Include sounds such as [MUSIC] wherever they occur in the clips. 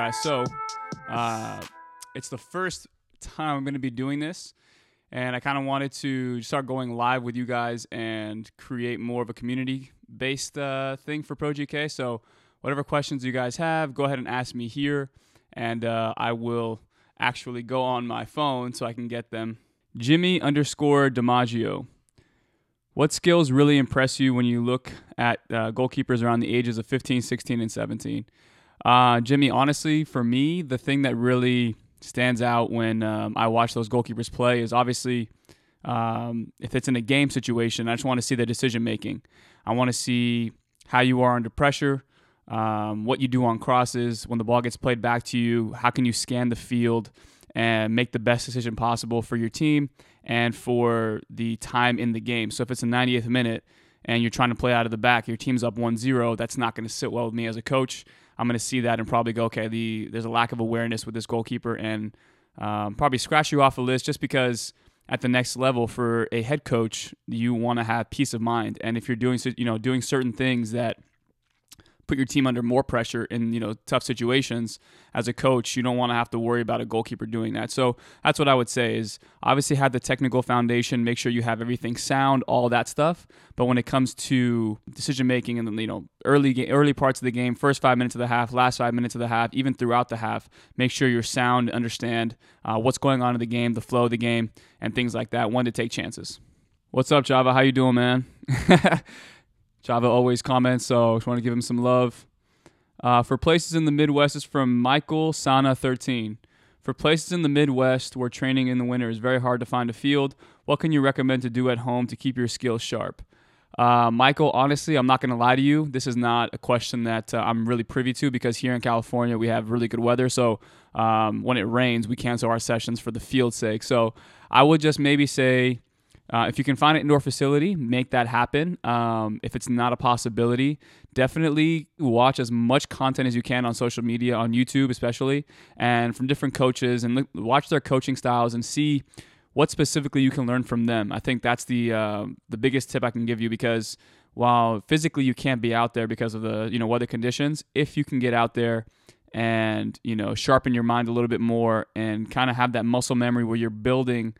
guys. So, uh, it's the first time I'm going to be doing this, and I kind of wanted to start going live with you guys and create more of a community-based uh, thing for ProGK. So, whatever questions you guys have, go ahead and ask me here, and uh, I will actually go on my phone so I can get them. Jimmy underscore DiMaggio. What skills really impress you when you look at uh, goalkeepers around the ages of 15, 16, and 17? Uh, Jimmy, honestly, for me, the thing that really stands out when um, I watch those goalkeepers play is obviously um, if it's in a game situation, I just want to see the decision making. I want to see how you are under pressure, um, what you do on crosses, when the ball gets played back to you, how can you scan the field and make the best decision possible for your team and for the time in the game. So if it's the 90th minute and you're trying to play out of the back, your team's up 1-0, that's not going to sit well with me as a coach. I'm going to see that and probably go, okay, the there's a lack of awareness with this goalkeeper, and um, probably scratch you off the list just because at the next level for a head coach, you want to have peace of mind, and if you're doing you know doing certain things that put your team under more pressure in you know tough situations as a coach you don't want to have to worry about a goalkeeper doing that. So that's what i would say is obviously have the technical foundation make sure you have everything sound all that stuff. But when it comes to decision making and you know early early parts of the game first five minutes of the half last five minutes of the half even throughout the half make sure you're sound understand uh, what's going on in the game the flow of the game and things like that when to take chances. What's up java? How you doing man [LAUGHS] Java always comments, so I just want to give him some love. Uh, for places in the Midwest is from Michael Sana 13. For places in the Midwest where training in the winter is very hard to find a field, what can you recommend to do at home to keep your skills sharp? Uh, Michael, honestly, I'm not going to lie to you. This is not a question that uh, I'm really privy to because here in California we have really good weather. So um, when it rains, we cancel our sessions for the field's sake. So I would just maybe say uh, if you can find an indoor facility, make that happen. Um, if it's not a possibility, definitely watch as much content as you can on social media, on YouTube especially, and from different coaches, and look, watch their coaching styles and see what specifically you can learn from them. I think that's the uh, the biggest tip I can give you because while physically you can't be out there because of the you know weather conditions, if you can get out there and you know sharpen your mind a little bit more and kind of have that muscle memory where you're building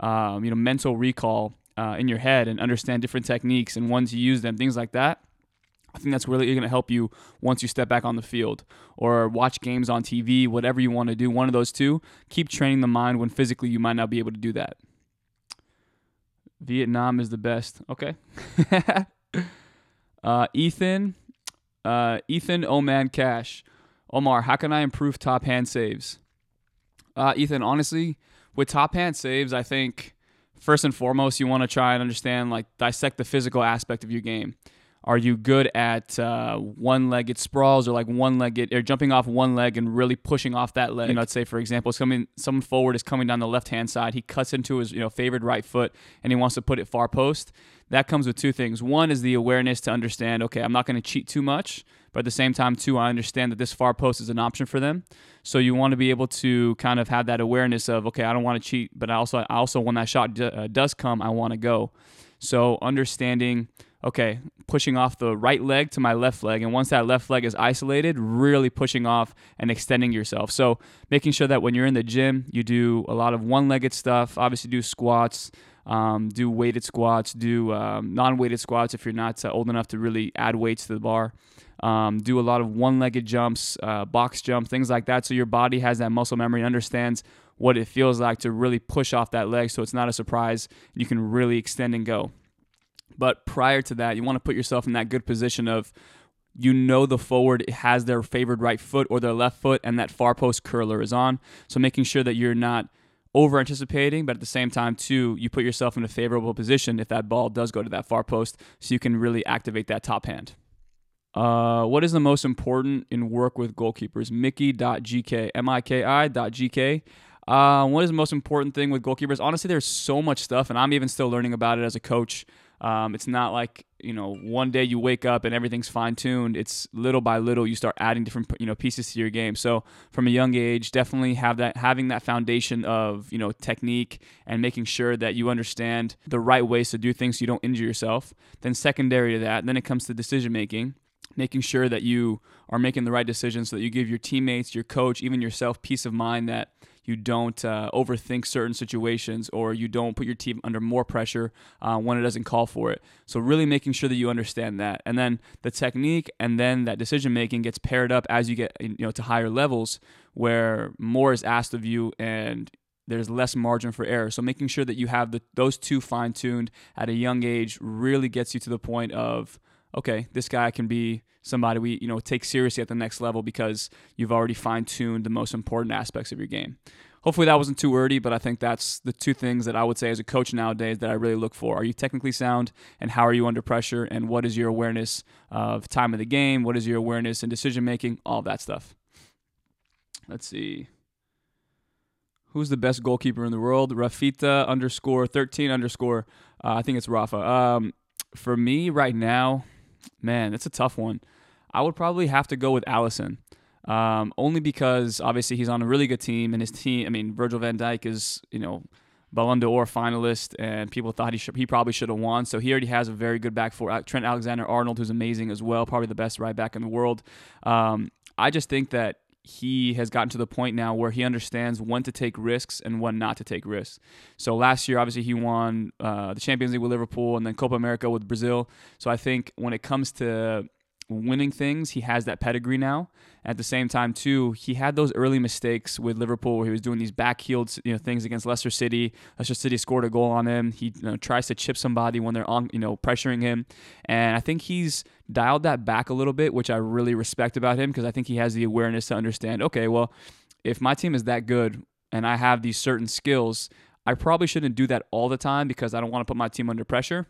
um, you know, mental recall uh, in your head and understand different techniques and when to use them, things like that. I think that's really going to help you once you step back on the field or watch games on TV, whatever you want to do. One of those two. Keep training the mind when physically you might not be able to do that. Vietnam is the best. Okay. [LAUGHS] uh, Ethan, uh, Ethan Oman Cash. Omar, how can I improve top hand saves? Uh, Ethan, honestly, with top hand saves, I think first and foremost you want to try and understand like dissect the physical aspect of your game. Are you good at uh, one-legged sprawls or like one-legged or jumping off one leg and really pushing off that leg? You know, let's say for example, coming someone forward is coming down the left-hand side. He cuts into his you know favored right foot and he wants to put it far post. That comes with two things. One is the awareness to understand. Okay, I'm not going to cheat too much, but at the same time, too, I understand that this far post is an option for them. So you want to be able to kind of have that awareness of okay, I don't want to cheat, but I also I also when that shot d- uh, does come, I want to go. So understanding okay, pushing off the right leg to my left leg. And once that left leg is isolated, really pushing off and extending yourself. So making sure that when you're in the gym, you do a lot of one legged stuff, obviously, do squats. Um, do weighted squats, do um, non weighted squats if you're not uh, old enough to really add weights to the bar. Um, do a lot of one legged jumps, uh, box jump, things like that. So your body has that muscle memory and understands what it feels like to really push off that leg so it's not a surprise. You can really extend and go. But prior to that, you want to put yourself in that good position of you know the forward has their favored right foot or their left foot and that far post curler is on. So making sure that you're not over anticipating, but at the same time, too, you put yourself in a favorable position if that ball does go to that far post so you can really activate that top hand. Uh, what is the most important in work with goalkeepers? Mickey.gk, M-I-K-I.gk. Uh, what is the most important thing with goalkeepers? Honestly, there's so much stuff, and I'm even still learning about it as a coach. Um, it's not like you know one day you wake up and everything's fine tuned. It's little by little you start adding different you know pieces to your game. So from a young age, definitely have that having that foundation of you know technique and making sure that you understand the right ways to do things so you don't injure yourself. Then secondary to that, then it comes to decision making making sure that you are making the right decisions so that you give your teammates, your coach, even yourself peace of mind that you don't uh, overthink certain situations or you don't put your team under more pressure uh, when it doesn't call for it. So, really making sure that you understand that. And then the technique and then that decision making gets paired up as you get you know, to higher levels where more is asked of you and there's less margin for error. So making sure that you have the, those two fine tuned at a young age really gets you to the point of okay, this guy can be somebody we you know take seriously at the next level because you've already fine tuned the most important aspects of your game. Hopefully that wasn't too wordy, but I think that's the two things that I would say as a coach nowadays that I really look for. Are you technically sound and how are you under pressure and what is your awareness of time of the game? What is your awareness and decision making? All that stuff. Let's see. Who's the best goalkeeper in the world? Rafita underscore 13 underscore. Uh, I think it's Rafa. Um, for me right now, man, it's a tough one. I would probably have to go with Alisson. Um, only because obviously he's on a really good team, and his team. I mean, Virgil van Dijk is you know Ballon d'Or finalist, and people thought he should, he probably should have won. So he already has a very good back four. Trent Alexander Arnold, who's amazing as well, probably the best right back in the world. Um, I just think that he has gotten to the point now where he understands when to take risks and when not to take risks. So last year, obviously, he won uh, the Champions League with Liverpool and then Copa America with Brazil. So I think when it comes to winning things. He has that pedigree now. At the same time, too, he had those early mistakes with Liverpool where he was doing these backheeled you know things against Leicester City. Leicester City scored a goal on him. He you know, tries to chip somebody when they're on you know pressuring him, and I think he's dialed that back a little bit, which I really respect about him because I think he has the awareness to understand. Okay, well, if my team is that good and I have these certain skills, I probably shouldn't do that all the time because I don't want to put my team under pressure.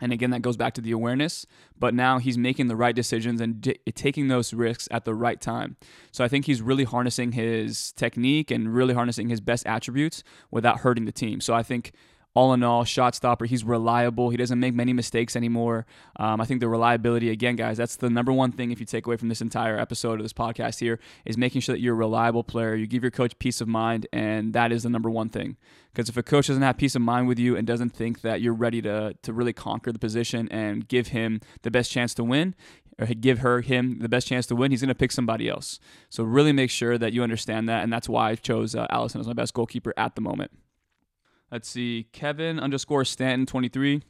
And again, that goes back to the awareness. But now he's making the right decisions and taking those risks at the right time. So I think he's really harnessing his technique and really harnessing his best attributes without hurting the team. So I think all in all, shot stopper. He's reliable. He doesn't make many mistakes anymore. Um, I think the reliability, again, guys, that's the number one thing if you take away from this entire episode of this podcast here is making sure that you're a reliable player. You give your coach peace of mind, and that is the number one thing. Because if a coach doesn't have peace of mind with you and doesn't think that you're ready to, to really conquer the position and give him the best chance to win, or give her him the best chance to win, he's going to pick somebody else. So really make sure that you understand that, and that's why I chose uh, Alisson as my best goalkeeper at the moment. Let's see. Kevin underscore Stanton 23.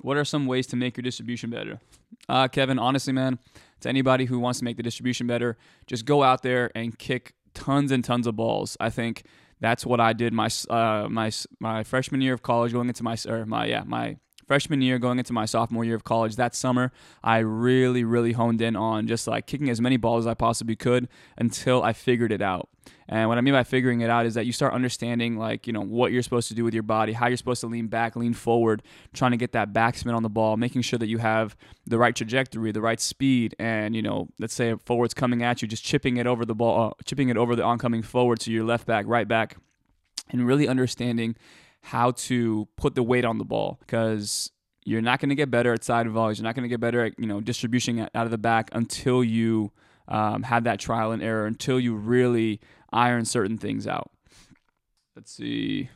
What are some ways to make your distribution better? Uh, Kevin, honestly, man, to anybody who wants to make the distribution better, just go out there and kick tons and tons of balls. I think that's what I did my uh, my my freshman year of college, going into my or my yeah my freshman year going into my sophomore year of college that summer i really really honed in on just like kicking as many balls as i possibly could until i figured it out and what i mean by figuring it out is that you start understanding like you know what you're supposed to do with your body how you're supposed to lean back lean forward trying to get that backspin on the ball making sure that you have the right trajectory the right speed and you know let's say a forward's coming at you just chipping it over the ball uh, chipping it over the oncoming forward to your left back right back and really understanding how to put the weight on the ball because you're not going to get better at side volleys. You're not going to get better at you know distribution out of the back until you um, have that trial and error, until you really iron certain things out. Let's see.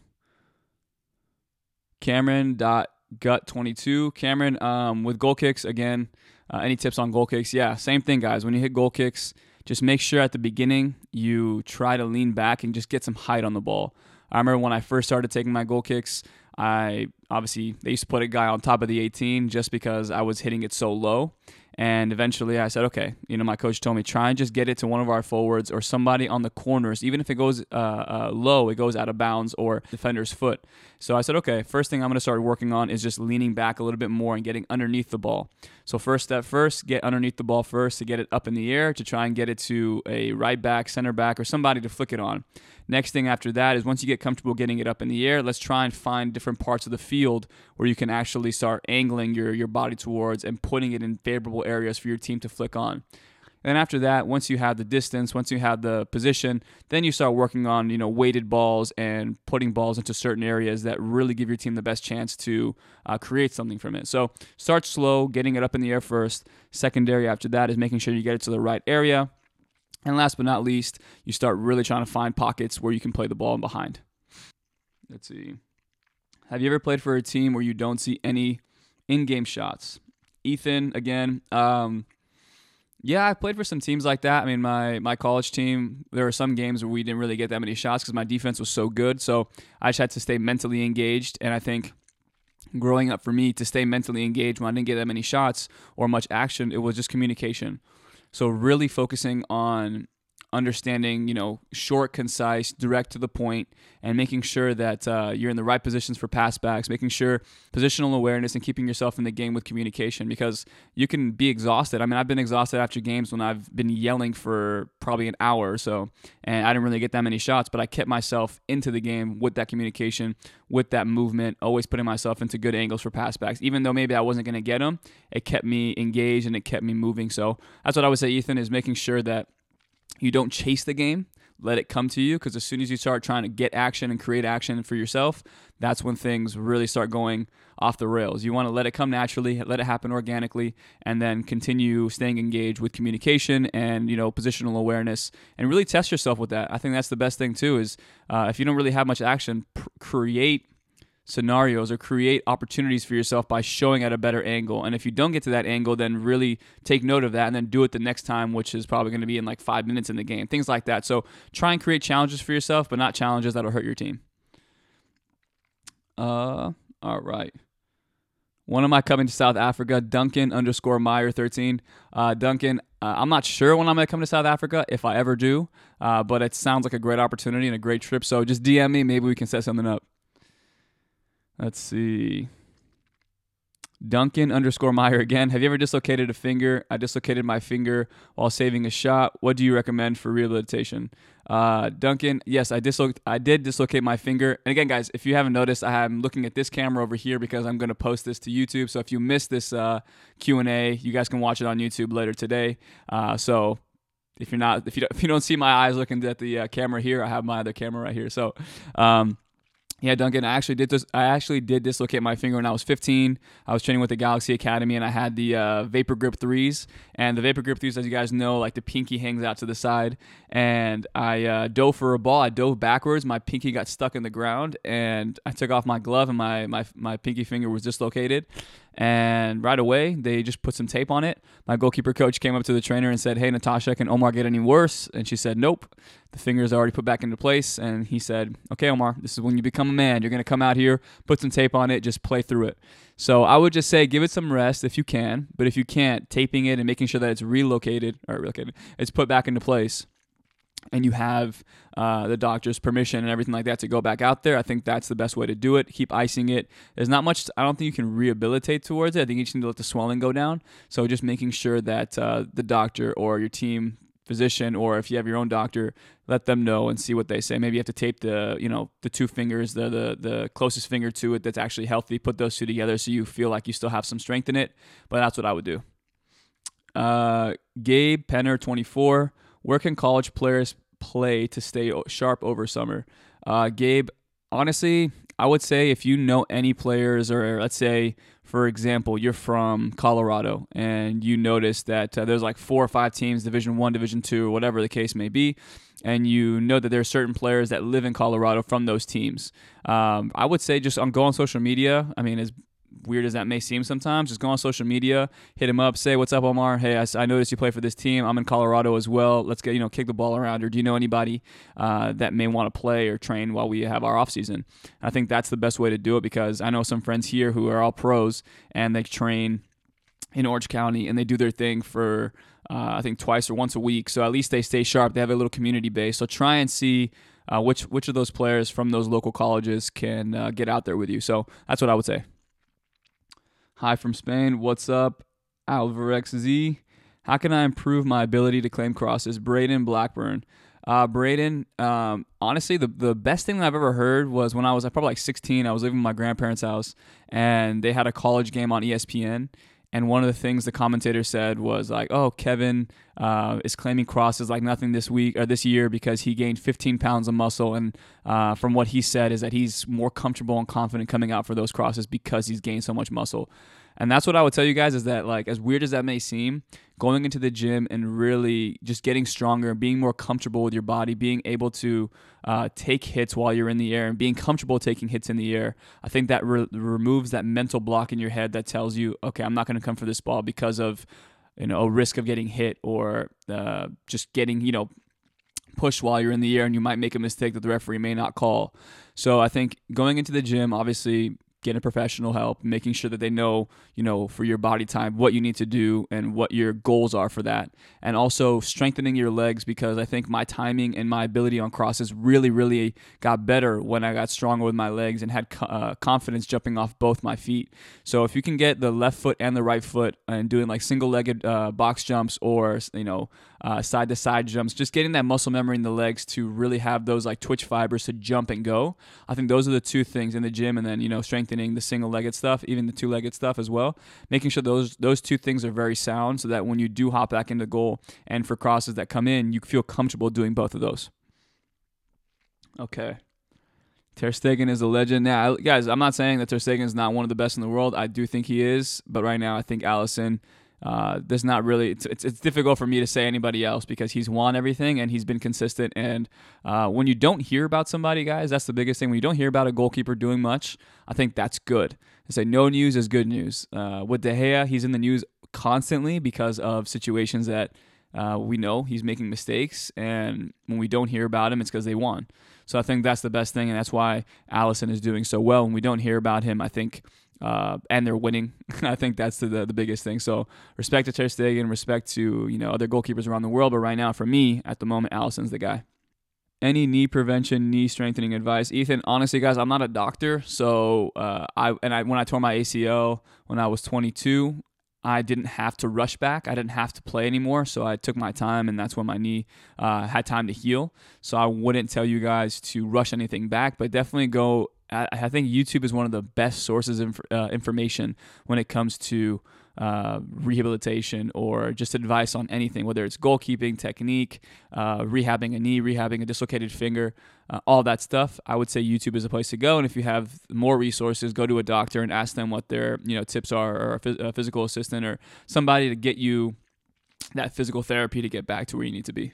Cameron dot gut 22 cameron um, with goal kicks again uh, any tips on goal kicks yeah same thing guys when you hit goal kicks just make sure at the beginning you try to lean back and just get some height on the ball I remember when I first started taking my goal kicks, I obviously they used to put a guy on top of the 18 just because I was hitting it so low. And eventually I said, okay, you know, my coach told me, try and just get it to one of our forwards or somebody on the corners. Even if it goes uh, uh, low, it goes out of bounds or defender's foot. So I said, okay, first thing I'm going to start working on is just leaning back a little bit more and getting underneath the ball. So first step first, get underneath the ball first to get it up in the air to try and get it to a right back, center back, or somebody to flick it on. Next thing after that is once you get comfortable getting it up in the air, let's try and find different parts of the field where you can actually start angling your, your body towards and putting it in favorable areas for your team to flick on. And after that, once you have the distance, once you have the position, then you start working on, you know, weighted balls and putting balls into certain areas that really give your team the best chance to uh, create something from it. So start slow, getting it up in the air first. Secondary after that is making sure you get it to the right area. And last but not least, you start really trying to find pockets where you can play the ball in behind. Let's see. Have you ever played for a team where you don't see any in game shots? Ethan, again, um, Yeah, I played for some teams like that. I mean, my my college team, there were some games where we didn't really get that many shots because my defense was so good. So I just had to stay mentally engaged. And I think growing up for me to stay mentally engaged when I didn't get that many shots or much action, it was just communication. So really focusing on understanding, you know, short, concise, direct to the point, and making sure that uh, you're in the right positions for passbacks, making sure positional awareness and keeping yourself in the game with communication because you can be exhausted. I mean, I've been exhausted after games when I've been yelling for probably an hour or so, and I didn't really get that many shots, but I kept myself into the game with that communication, with that movement, always putting myself into good angles for passbacks. Even though maybe I wasn't going to get them, it kept me engaged and it kept me moving. So that's what I would say, Ethan, is making sure that you don't chase the game let it come to you because as soon as you start trying to get action and create action for yourself that's when things really start going off the rails. You want to let it come naturally let it happen organically and then continue staying engaged with communication and you know positional awareness and really test yourself with that. I think that's the best thing too is uh, if you don't really have much action pr- create scenarios or create opportunities for yourself by showing at a better angle. And if you don't get to that angle, then really take note of that and then do it the next time, which is probably going to be in like five minutes in the game, things like that. So try and create challenges for yourself, but not challenges that'll hurt your team. Uh, all right. When am I coming to South Africa? Duncan underscore Meyer 13. Uh, Duncan, uh, I'm not sure when I'm going to come to South Africa, if I ever do, uh, but it sounds like a great opportunity and a great trip. So just DM me. Maybe we can set something up. Let's see. Duncan underscore Meyer again. Have you ever dislocated a finger? I dislocated my finger while saving a shot. What do you recommend for rehabilitation? Uh, Duncan, yes, I disloc- I did dislocate my finger. And again, guys, if you haven't noticed, I am looking at this camera over here because I'm going to post this to YouTube. So if you missed this uh, Q and A, you guys can watch it on YouTube later today. Uh, so if you're not, if you don't, if you don't see my eyes looking at the uh, camera here, I have my other camera right here. So. Um, yeah, Duncan. I actually did this. I actually did dislocate my finger when I was 15. I was training with the Galaxy Academy, and I had the uh, Vapor Grip threes. And the Vapor Grip threes, as you guys know, like the pinky hangs out to the side. And I uh, dove for a ball. I dove backwards. My pinky got stuck in the ground, and I took off my glove, and my my my pinky finger was dislocated. And right away, they just put some tape on it. My goalkeeper coach came up to the trainer and said, Hey, Natasha, can Omar get any worse? And she said, Nope. The finger's are already put back into place. And he said, Okay, Omar, this is when you become a man. You're going to come out here, put some tape on it, just play through it. So I would just say give it some rest if you can. But if you can't, taping it and making sure that it's relocated or relocated, it's put back into place and you have uh, the doctor's permission and everything like that to go back out there, I think that's the best way to do it. Keep icing it. There's not much, I don't think you can rehabilitate towards it. I think you just need to let the swelling go down. So just making sure that uh, the doctor or your team physician or if you have your own doctor let them know and see what they say maybe you have to tape the you know the two fingers the the, the closest finger to it that's actually healthy put those two together so you feel like you still have some strength in it but that's what i would do uh, gabe penner 24 where can college players play to stay sharp over summer? Uh, Gabe, honestly, I would say if you know any players, or let's say, for example, you're from Colorado and you notice that uh, there's like four or five teams, Division One, Division Two, whatever the case may be, and you know that there are certain players that live in Colorado from those teams. Um, I would say just on go on social media. I mean, as weird as that may seem sometimes, just go on social media, hit him up, say, "What's up, Omar? Hey, I, I noticed you play for this team. I'm in Colorado as well. Let's get you know kick the ball around. Or do you know anybody uh, that may want to play or train while we have our off season? I think that's the best way to do it because I know some friends here who are all pros and they train in Orange County and they do their thing for uh, I think twice or once a week. So at least they stay sharp. They have a little community base. So try and see. Uh, which which of those players from those local colleges can uh, get out there with you? So that's what I would say. Hi from Spain. What's up? Alvarex Z. How can I improve my ability to claim crosses? Braden Blackburn. Uh, Braden, um, honestly, the, the best thing that I've ever heard was when I was probably like 16. I was living in my grandparents' house, and they had a college game on ESPN. And one of the things the commentator said was like, "Oh, Kevin uh, is claiming crosses like nothing this week or this year because he gained 15 pounds of muscle." And uh, from what he said, is that he's more comfortable and confident coming out for those crosses because he's gained so much muscle. And that's what I would tell you guys is that like as weird as that may seem, going into the gym and really just getting stronger, being more comfortable with your body, being able to uh, take hits while you're in the air and being comfortable taking hits in the air, I think that re- removes that mental block in your head that tells you, okay, I'm not going to come for this ball because of you know a risk of getting hit or uh, just getting you know pushed while you're in the air and you might make a mistake that the referee may not call. So I think going into the gym, obviously getting professional help, making sure that they know, you know, for your body type, what you need to do and what your goals are for that. And also strengthening your legs because I think my timing and my ability on crosses really, really got better when I got stronger with my legs and had uh, confidence jumping off both my feet. So if you can get the left foot and the right foot and doing like single legged uh, box jumps or, you know, Uh, side to side jumps, just getting that muscle memory in the legs to really have those like twitch fibers to jump and go. I think those are the two things in the gym, and then you know strengthening the single legged stuff, even the two legged stuff as well. Making sure those those two things are very sound, so that when you do hop back into goal and for crosses that come in, you feel comfortable doing both of those. Okay. Ter Stegen is a legend. Now, guys, I'm not saying that Ter Stegen is not one of the best in the world. I do think he is, but right now, I think Alisson uh, there's not really it's, it's, it's difficult for me to say anybody else because he's won everything and he's been consistent. And uh, when you don't hear about somebody, guys, that's the biggest thing. When you don't hear about a goalkeeper doing much, I think that's good. I say no news is good news. Uh, with De Gea, he's in the news constantly because of situations that uh, we know he's making mistakes, and when we don't hear about him, it's because they won. So I think that's the best thing, and that's why Alisson is doing so well. When we don't hear about him, I think uh, and they're winning. [LAUGHS] I think that's the, the, the biggest thing. So respect to Ter Stegen, and respect to you know other goalkeepers around the world, but right now for me at the moment, Alisson's the guy. Any knee prevention, knee strengthening advice, Ethan? Honestly, guys, I'm not a doctor, so uh, I and I when I tore my ACL when I was 22, I didn't have to rush back. I didn't have to play anymore. So I took my time, and that's when my knee uh, had time to heal. So I wouldn't tell you guys to rush anything back, but definitely go I, I think YouTube is one of the best sources of uh, information when it comes to uh, rehabilitation or just advice on anything, whether it's goalkeeping, technique, uh, rehabbing a knee, rehabbing a dislocated finger, uh, all that stuff. I would say YouTube is a place to go. And if you have more resources, go to a doctor and ask them what their you know tips are, or a, phys- a physical assistant, or somebody to get you that physical therapy to get back to where you need to be.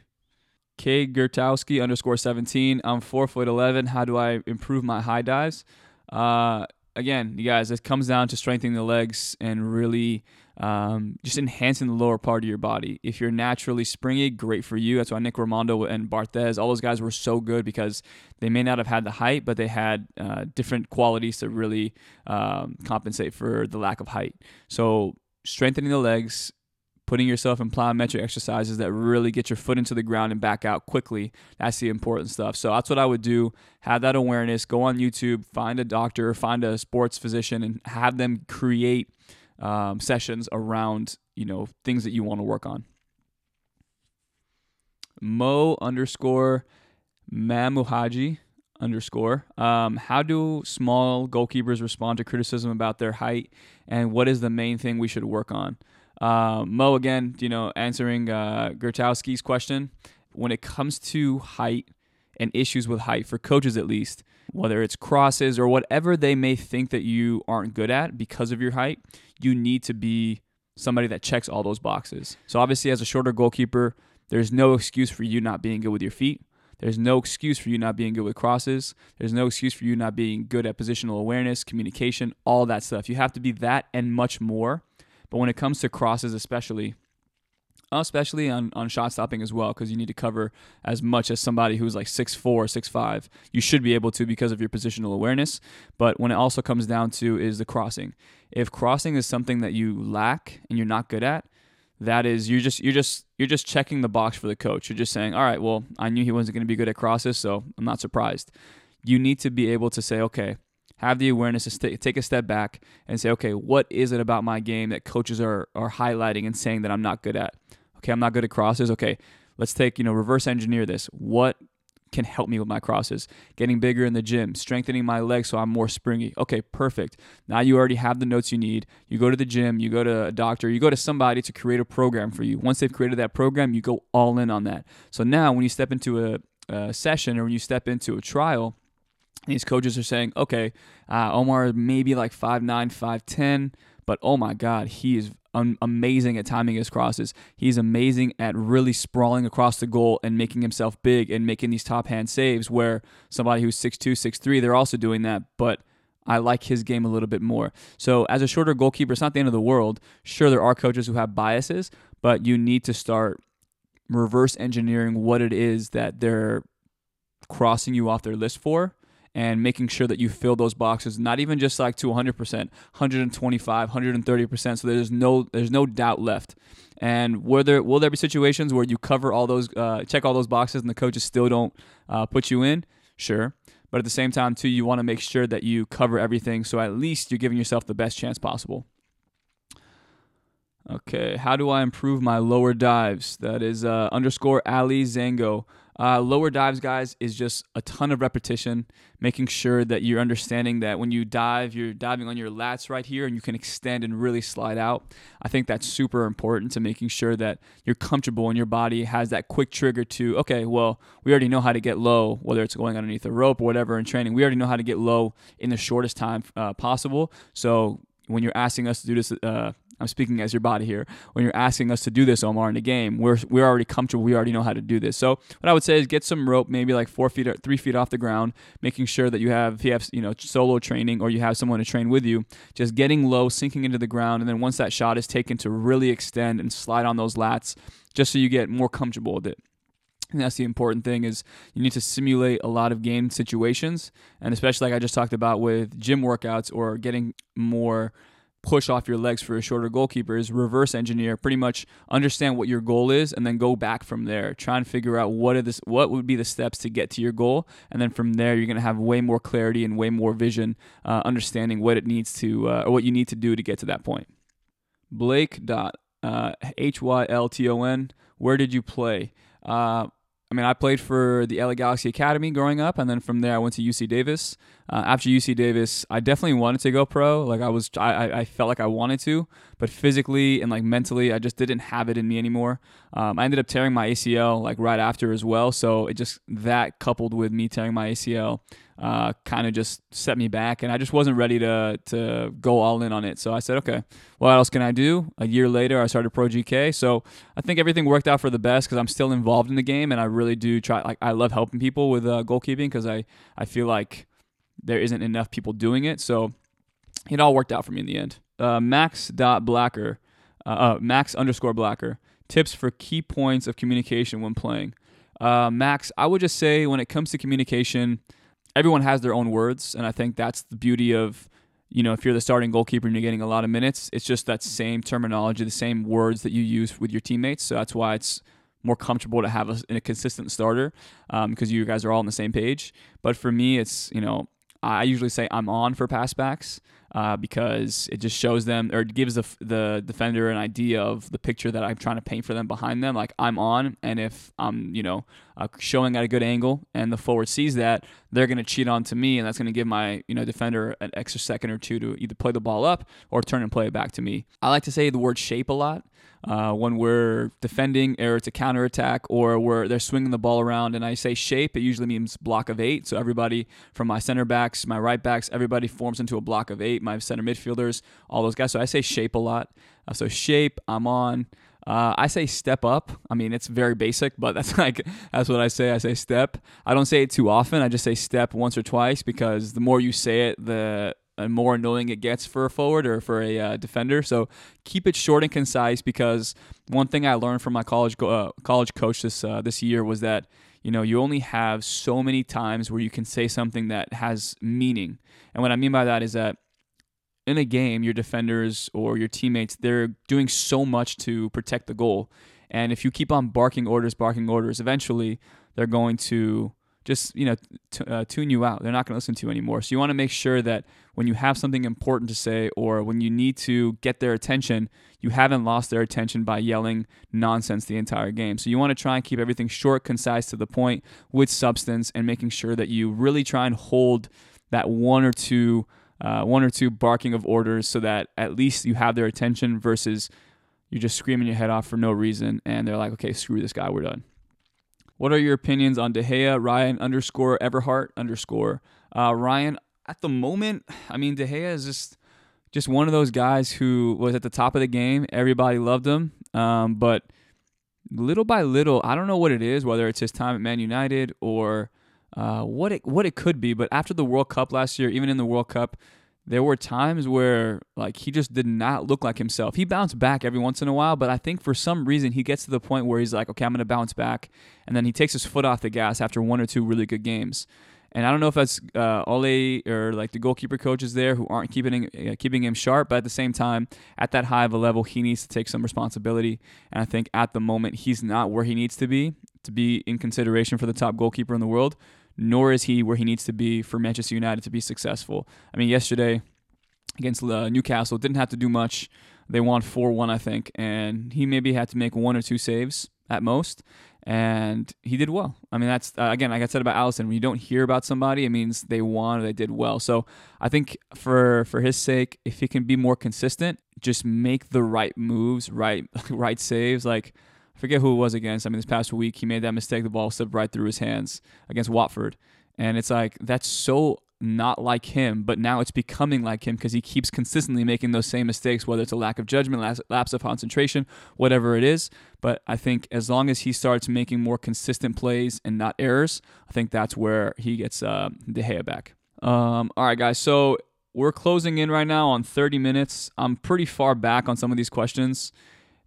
K Gertowski underscore 17. I'm four foot 11. How do I improve my high dives? Uh, again, you guys, it comes down to strengthening the legs and really um, just enhancing the lower part of your body. If you're naturally springy, great for you. That's why Nick Rimando and Barthez, all those guys were so good because they may not have had the height, but they had uh, different qualities to really um, compensate for the lack of height. So strengthening the legs, putting yourself in plyometric exercises that really get your foot into the ground and back out quickly. That's the important stuff. So that's what I would do. Have that awareness. Go on YouTube, find a doctor, find a sports physician, and have them create um, sessions around you know things that you want to work on. Mo underscore Mamuhaji underscore. Um, how do small goalkeepers respond to criticism about their height, and what is the main thing we should work on? Uh, Mo, again, you know, answering uh, Gertowski's question. When it comes to height and issues with height, for coaches at least, whether it's crosses or whatever they may think that you aren't good at because of your height, you need to be somebody that checks all those boxes. So, obviously, as a shorter goalkeeper, there's no excuse for you not being good with your feet. There's no excuse for you not being good with crosses. There's no excuse for you not being good at positional awareness, communication, all that stuff. You have to be that and much more but when it comes to crosses, especially, especially on, on shot stopping as well, because you need to cover as much as somebody who's like 6'4, 6'5. You should be able to because of your positional awareness. But when it also comes down to is the crossing. If crossing is something that you lack and you're not good at, that is you're just you're just you're just checking the box for the coach. You're just saying, all right, well, I knew he wasn't going to be good at crosses, so I'm not surprised. You need to be able to say, okay, have the awareness to st- take a step back and say, okay, what is it about my game that coaches are, are highlighting and saying that I'm not good at? Okay, I'm not good at crosses. Okay, let's take, you know, reverse engineer this. What can help me with my crosses? Getting bigger in the gym, strengthening my legs so I'm more springy. Okay, perfect. Now you already have the notes you need. You go to the gym, you go to a doctor, you go to somebody to create a program for you. Once they've created that program, you go all in on that. So now when you step into a, a session or when you step into a trial, these coaches are saying, okay, uh, Omar maybe like 5'9, 5'10, but oh my God, he is un- amazing at timing his crosses. He's amazing at really sprawling across the goal and making himself big and making these top hand saves where somebody who's 6'2, 6'3, they're also doing that. But I like his game a little bit more. So as a shorter goalkeeper, it's not the end of the world. Sure, there are coaches who have biases, but you need to start reverse engineering what it is that they're crossing you off their list for and making sure that you fill those boxes not even just like to 100% 125 130% so there's no there's no doubt left. And whether will there be situations where you cover all those uh, check all those boxes and the coaches still don't uh, put you in? Sure. But at the same time too you want to make sure that you cover everything so at least you're giving yourself the best chance possible. Okay how do i improve my lower dives? That is uh, underscore ali zango uh, lower dives, guys, is just a ton of repetition, making sure that you're understanding that when you dive, you're diving on your lats right here and you can extend and really slide out. I think that's super important to making sure that you're comfortable and your body has that quick trigger to, okay, well, we already know how to get low, whether it's going underneath a rope or whatever in training. We already know how to get low in the shortest time uh, possible. So when you're asking us to do this, uh, I'm speaking as your body here. When you're asking us to do this, Omar, in the game, we're we're already comfortable. We already know how to do this. So what I would say is get some rope, maybe like four feet, or three feet off the ground, making sure that you have if you have you know solo training or you have someone to train with you, just getting low, sinking into the ground, and then once that shot is taken, to really extend and slide on those lats, just so you get more comfortable with it. And that's the important thing is you need to simulate a lot of game situations, and especially like I just talked about with gym workouts or getting more push off your legs for a shorter goalkeeper is reverse engineer pretty much understand what your goal is and then go back from there. Try and figure out what are this what would be the steps to get to your goal. And then from there you're going to have way more clarity and way more vision uh, understanding what it needs to uh, or what you need to do to get to that point. Blake dot uh, h-y-l-t-o-n where did you play? Uh, I mean, I played for the LA Galaxy Academy growing up, and then from there I went to UC Davis. Uh, after UC Davis, I definitely wanted to go pro. Like I was, I, I felt like I wanted to, but physically and like mentally, I just didn't have it in me anymore. Um, I ended up tearing my ACL like right after as well. So it just that coupled with me tearing my ACL uh, kind of just set me back, and I just wasn't ready to to go all in on it. So I said, okay, what else can I do? A year later, I started Pro GK. So I think everything worked out for the best because I'm still involved in the game, and I really do try. Like I love helping people with uh, goalkeeping because I I feel like there isn't enough people doing it. So it all worked out for me in the end. Uh, Max dot Blacker, uh, uh, Max underscore Blacker. Tips for key points of communication when playing. Uh, Max, I would just say when it comes to communication, everyone has their own words, and I think that's the beauty of you know if you're the starting goalkeeper and you're getting a lot of minutes, it's just that same terminology, the same words that you use with your teammates. So that's why it's more comfortable to have a, a consistent starter because um, you guys are all on the same page. But for me, it's you know I usually say I'm on for passbacks uh, because it just shows them or gives the, the defender an idea of the picture that I'm trying to paint for them behind them. Like I'm on, and if I'm, you know, uh, showing at a good angle and the forward sees that, they're going to cheat on to me, and that's going to give my, you know, defender an extra second or two to either play the ball up or turn and play it back to me. I like to say the word shape a lot uh, when we're defending or it's a counter attack or where they're swinging the ball around. And I say shape, it usually means block of eight. So everybody from my center backs, my right backs, everybody forms into a block of eight. My center midfielders, all those guys. So I say shape a lot. Uh, so shape, I'm on. Uh, I say step up. I mean, it's very basic, but [LAUGHS] that's like that's what I say. I say step. I don't say it too often. I just say step once or twice because the more you say it, the and more annoying it gets for a forward or for a uh, defender. So keep it short and concise because one thing I learned from my college uh, college coach this uh, this year was that you know you only have so many times where you can say something that has meaning. And what I mean by that is that in a game, your defenders or your teammates they're doing so much to protect the goal. And if you keep on barking orders, barking orders, eventually they're going to just you know t- uh, tune you out. They're not going to listen to you anymore. So you want to make sure that when you have something important to say or when you need to get their attention, you haven't lost their attention by yelling nonsense the entire game. So you want to try and keep everything short, concise, to the point, with substance, and making sure that you really try and hold that one or two. Uh, one or two barking of orders so that at least you have their attention versus you're just screaming your head off for no reason and they're like, okay, screw this guy, we're done. What are your opinions on De Gea, Ryan underscore Everhart underscore? Uh, Ryan, at the moment, I mean, De Gea is just just one of those guys who was at the top of the game. Everybody loved him, um, but little by little, I don't know what it is, whether it's his time at Man United or uh, what it what it could be. But after the World Cup last year, even in the World Cup, there were times where like he just did not look like himself. He bounced back every once in a while, but I think for some reason he gets to the point where he's like, okay, I'm going to bounce back, and then he takes his foot off the gas after one or two really good games. And I don't know if that's uh, Ole or like the goalkeeper coaches there who aren't keeping uh, keeping him sharp, but at the same time, at that high of a level, he needs to take some responsibility. And I think at the moment he's not where he needs to be to be in consideration for the top goalkeeper in the world nor is he where he needs to be for Manchester United to be successful. I mean, yesterday against uh, Newcastle didn't have to do much. They won 4 1, I think, and he maybe had to make one or two saves at most. And he did well. I mean, that's uh, again, like I said about Alisson. when you don't hear about somebody, it means they won or they did well. So I think for for his sake, if he can be more consistent, just make the right moves, right [LAUGHS] right saves, like forget who it was against. I mean, this past week he made that mistake. The ball slipped right through his hands against Watford, and it's like that's so not like him. But now it's becoming like him because he keeps consistently making those same mistakes, whether it's a lack of judgment, lapse of concentration, whatever it is. But I think as long as he starts making more consistent plays and not errors, I think that's where he gets uh, De Gea back. Um, all right, guys. So we're closing in right now on 30 minutes. I'm pretty far back on some of these questions.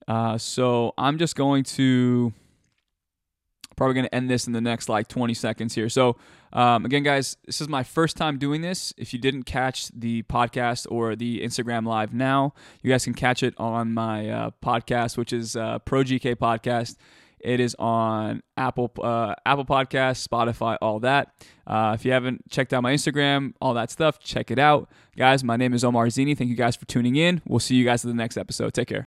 Uh, so I'm just going to probably going to end this in the next like 20 seconds here. So um, again, guys, this is my first time doing this. If you didn't catch the podcast or the Instagram live now, you guys can catch it on my uh, podcast, which is uh, Pro GK Podcast. It is on Apple uh, Apple Podcasts, Spotify, all that. Uh, if you haven't checked out my Instagram, all that stuff, check it out. Guys, my name is Omar Zini. Thank you guys for tuning in. We'll see you guys in the next episode. Take care.